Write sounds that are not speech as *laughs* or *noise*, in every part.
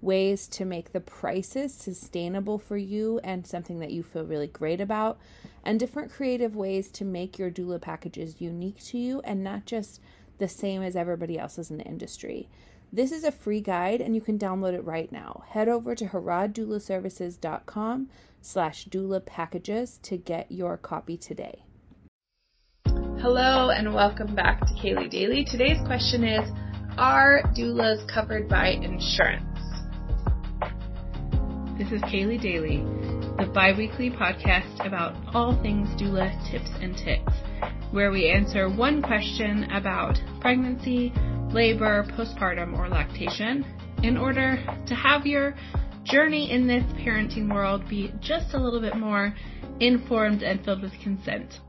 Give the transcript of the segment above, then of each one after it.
ways to make the prices sustainable for you and something that you feel really great about, and different creative ways to make your doula packages unique to you and not just the same as everybody else's in the industry. This is a free guide and you can download it right now. Head over to harroddoulaservices.com slash doula packages to get your copy today. Hello and welcome back to Kaely Daily. Today's question is, are doulas covered by insurance? This is Kaely Daily, the bi-weekly podcast about all things doula tips and tips, where we answer one question about pregnancy, labor, postpartum, or lactation in order to have your journey in this parenting world be just a little bit more informed and filled with consent.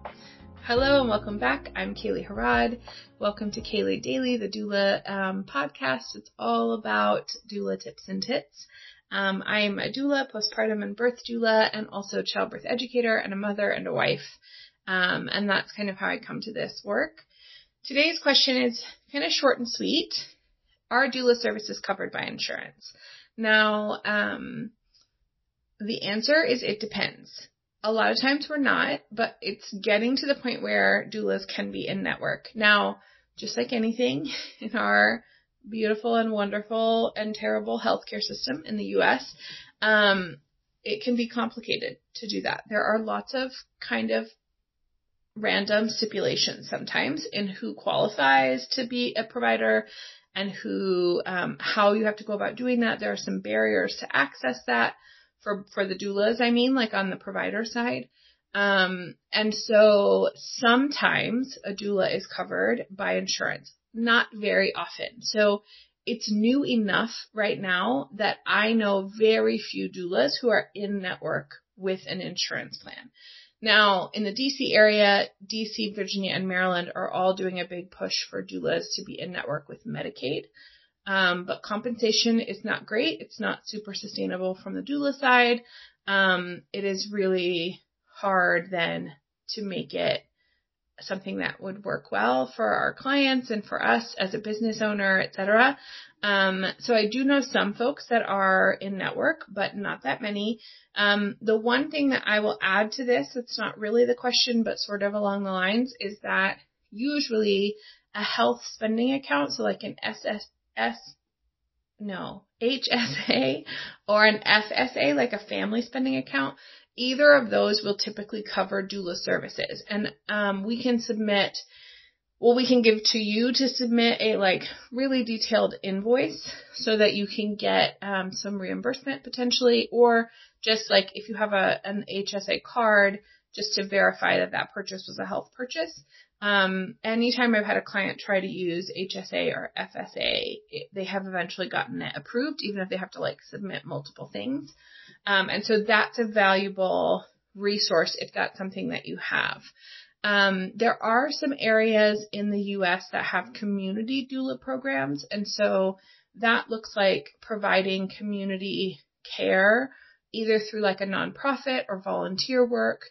Hello and welcome back. I'm Kaely Harrod. Welcome to Kaylee Daily, the doula um, podcast. It's all about doula tips and tits. Um, I'm a doula, postpartum and birth doula, and also childbirth educator and a mother and a wife. Um, and that's kind of how I come to this work. Today's question is kind of short and sweet. Are doula services covered by insurance? Now, um, the answer is it depends. A lot of times we're not, but it's getting to the point where doulas can be in network. Now, just like anything *laughs* in our beautiful and wonderful and terrible healthcare system in the US, um, it can be complicated to do that. There are lots of kind of random stipulations sometimes in who qualifies to be a provider and who, um, how you have to go about doing that. There are some barriers to access that for, for the doulas, I mean, like on the provider side. Um, and so sometimes a doula is covered by insurance not very often. So it's new enough right now that I know very few doulas who are in network with an insurance plan. Now, in the DC area, DC, Virginia, and Maryland are all doing a big push for doulas to be in network with Medicaid. Um, but compensation is not great. It's not super sustainable from the doula side. Um, it is really hard then to make it something that would work well for our clients and for us as a business owner, etc. Um, so I do know some folks that are in network, but not that many. Um, the one thing that I will add to this, it's not really the question, but sort of along the lines, is that usually a health spending account, so like an SSS, no, HSA or an FSA, like a family spending account, either of those will typically cover doula services. And um, we can submit, well, we can give to you to submit a like really detailed invoice so that you can get um, some reimbursement potentially, or just like if you have a an HSA card, just to verify that that purchase was a health purchase. Um, anytime I've had a client try to use HSA or FSA, it, they have eventually gotten it approved, even if they have to like submit multiple things. Um, and so that's a valuable resource if that's something that you have. Um, there are some areas in the U.S. that have community doula programs, and so that looks like providing community care either through like a nonprofit or volunteer work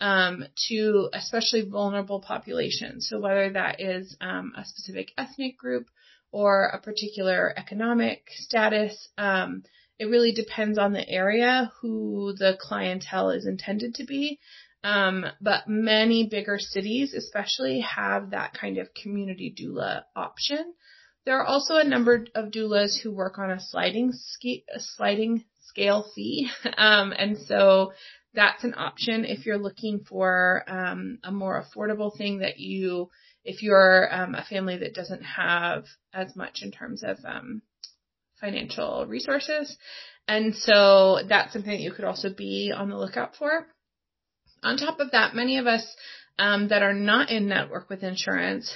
um, to especially vulnerable populations. So whether that is um, a specific ethnic group or a particular economic status, um, it really depends on the area who the clientele is intended to be. Um, but many bigger cities, especially, have that kind of community doula option. There are also a number of doulas who work on a sliding sliding scale fee, *laughs* um, and so that's an option if you're looking for um, a more affordable thing that you, if you're um, a family that doesn't have as much in terms of um, financial resources. And so that's something that you could also be on the lookout for. On top of that, many of us um, that are not in network with insurance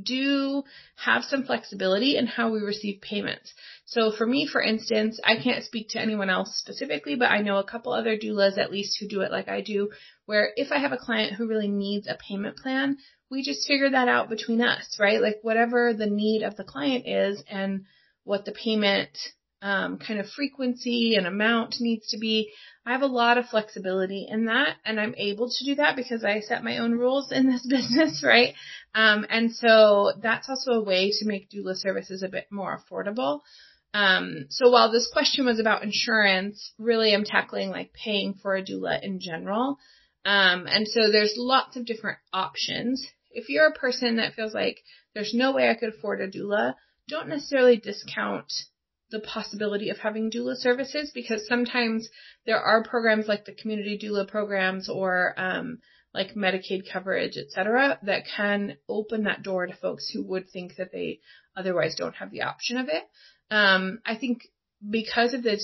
do have some flexibility in how we receive payments. So for me, for instance, I can't speak to anyone else specifically, but I know a couple other doulas at least who do it like I do, where if I have a client who really needs a payment plan, we just figure that out between us, right? Like whatever the need of the client is and what the payment um, kind of frequency and amount needs to be. I have a lot of flexibility in that and I'm able to do that because I set my own rules in this *laughs* business, right? Um, and so that's also a way to make doula services a bit more affordable. Um, so while this question was about insurance, really I'm tackling like paying for a doula in general. Um, and so there's lots of different options. If you're a person that feels like there's no way I could afford a doula, don't necessarily discount the possibility of having doula services because sometimes there are programs like the community doula programs or um, like Medicaid coverage, etc., that can open that door to folks who would think that they otherwise don't have the option of it. Um, I think because of the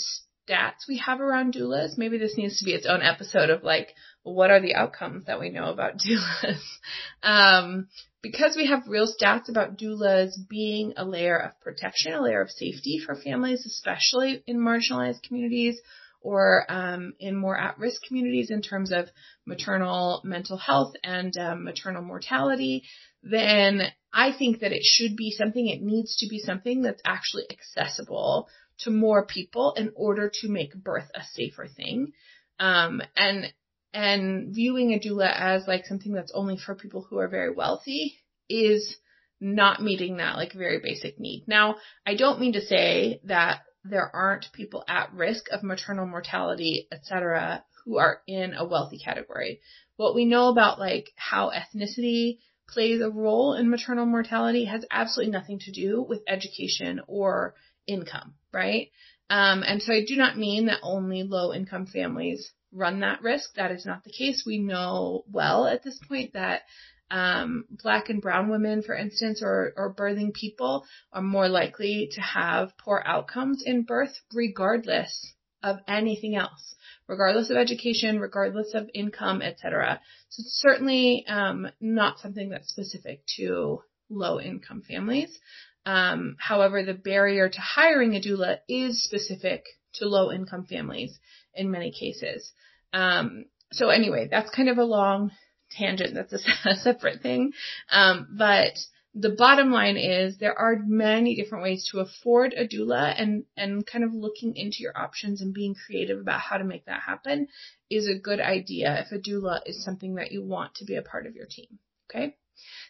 stats we have around doulas, maybe this needs to be its own episode of like, what are the outcomes that we know about doulas? *laughs* um, because we have real stats about doulas being a layer of protection, a layer of safety for families, especially in marginalized communities or um, in more at-risk communities in terms of maternal mental health and um, maternal mortality, then I think that it should be something, it needs to be something that's actually accessible to more people in order to make birth a safer thing. Um, and and viewing a doula as like something that's only for people who are very wealthy is not meeting that like very basic need. Now, I don't mean to say that there aren't people at risk of maternal mortality, etc., who are in a wealthy category. What we know about like how ethnicity plays a role in maternal mortality has absolutely nothing to do with education or income, right? Um, and so I do not mean that only low income families run that risk. That is not the case. We know well at this point that um, black and brown women, for instance, or, or birthing people are more likely to have poor outcomes in birth regardless of anything else, regardless of education, regardless of income, etc. So it's certainly um, not something that's specific to low income families. Um, however, the barrier to hiring a doula is specific to low income families in many cases. Um, so anyway, that's kind of a long tangent. That's a, *laughs* separate thing. Um, but the bottom line is there are many different ways to afford a doula and, and kind of looking into your options and being creative about how to make that happen is a good idea if a doula is something that you want to be a part of your team. Okay.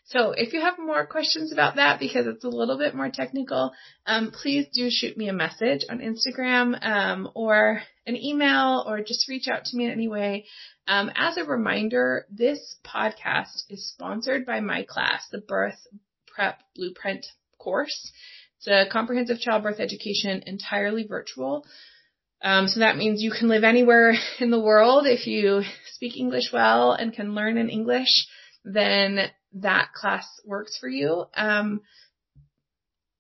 So if you have more questions about that because it's a little bit more technical, um, please do shoot me a message on Instagram um, or an email or just reach out to me in any way. Um, as a reminder, this podcast is sponsored by my class, the Birth Prep Blueprint course. It's a comprehensive childbirth education entirely virtual. Um, so that means you can live anywhere *laughs* in the world if you speak English well and can learn in English then that class works for you. Um,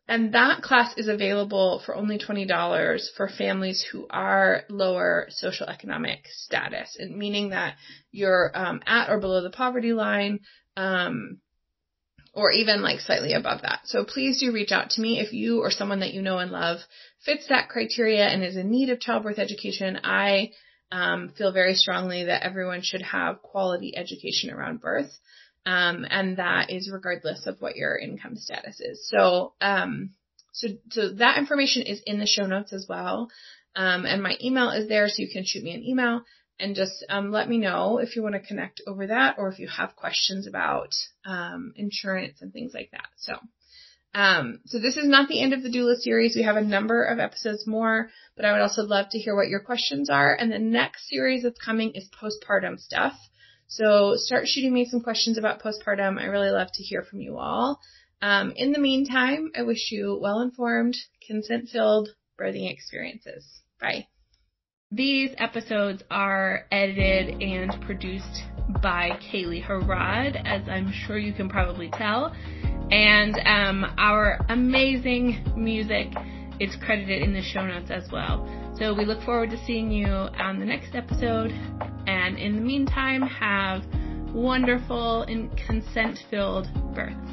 and that class is available for only $20 for families who are lower social economic status, and meaning that you're um, at or below the poverty line, um, or even like slightly above that. So please do reach out to me if you or someone that you know and love fits that criteria and is in need of childbirth education. I um, feel very strongly that everyone should have quality education around birth. Um, and that is regardless of what your income status is. So, um, so, so that information is in the show notes as well. Um, and my email is there, so you can shoot me an email and just um, let me know if you want to connect over that or if you have questions about um, insurance and things like that. So, um, so this is not the end of the doula series. We have a number of episodes more, but I would also love to hear what your questions are. And the next series that's coming is postpartum stuff. So start shooting me some questions about postpartum. I really love to hear from you all. Um, in the meantime, I wish you well informed, consent filled birthing experiences. Bye. These episodes are edited and produced by Kaely Harrod, as I'm sure you can probably tell. And um, our amazing music is credited in the show notes as well. So we look forward to seeing you on the next episode. And in the meantime, have wonderful and consent filled births.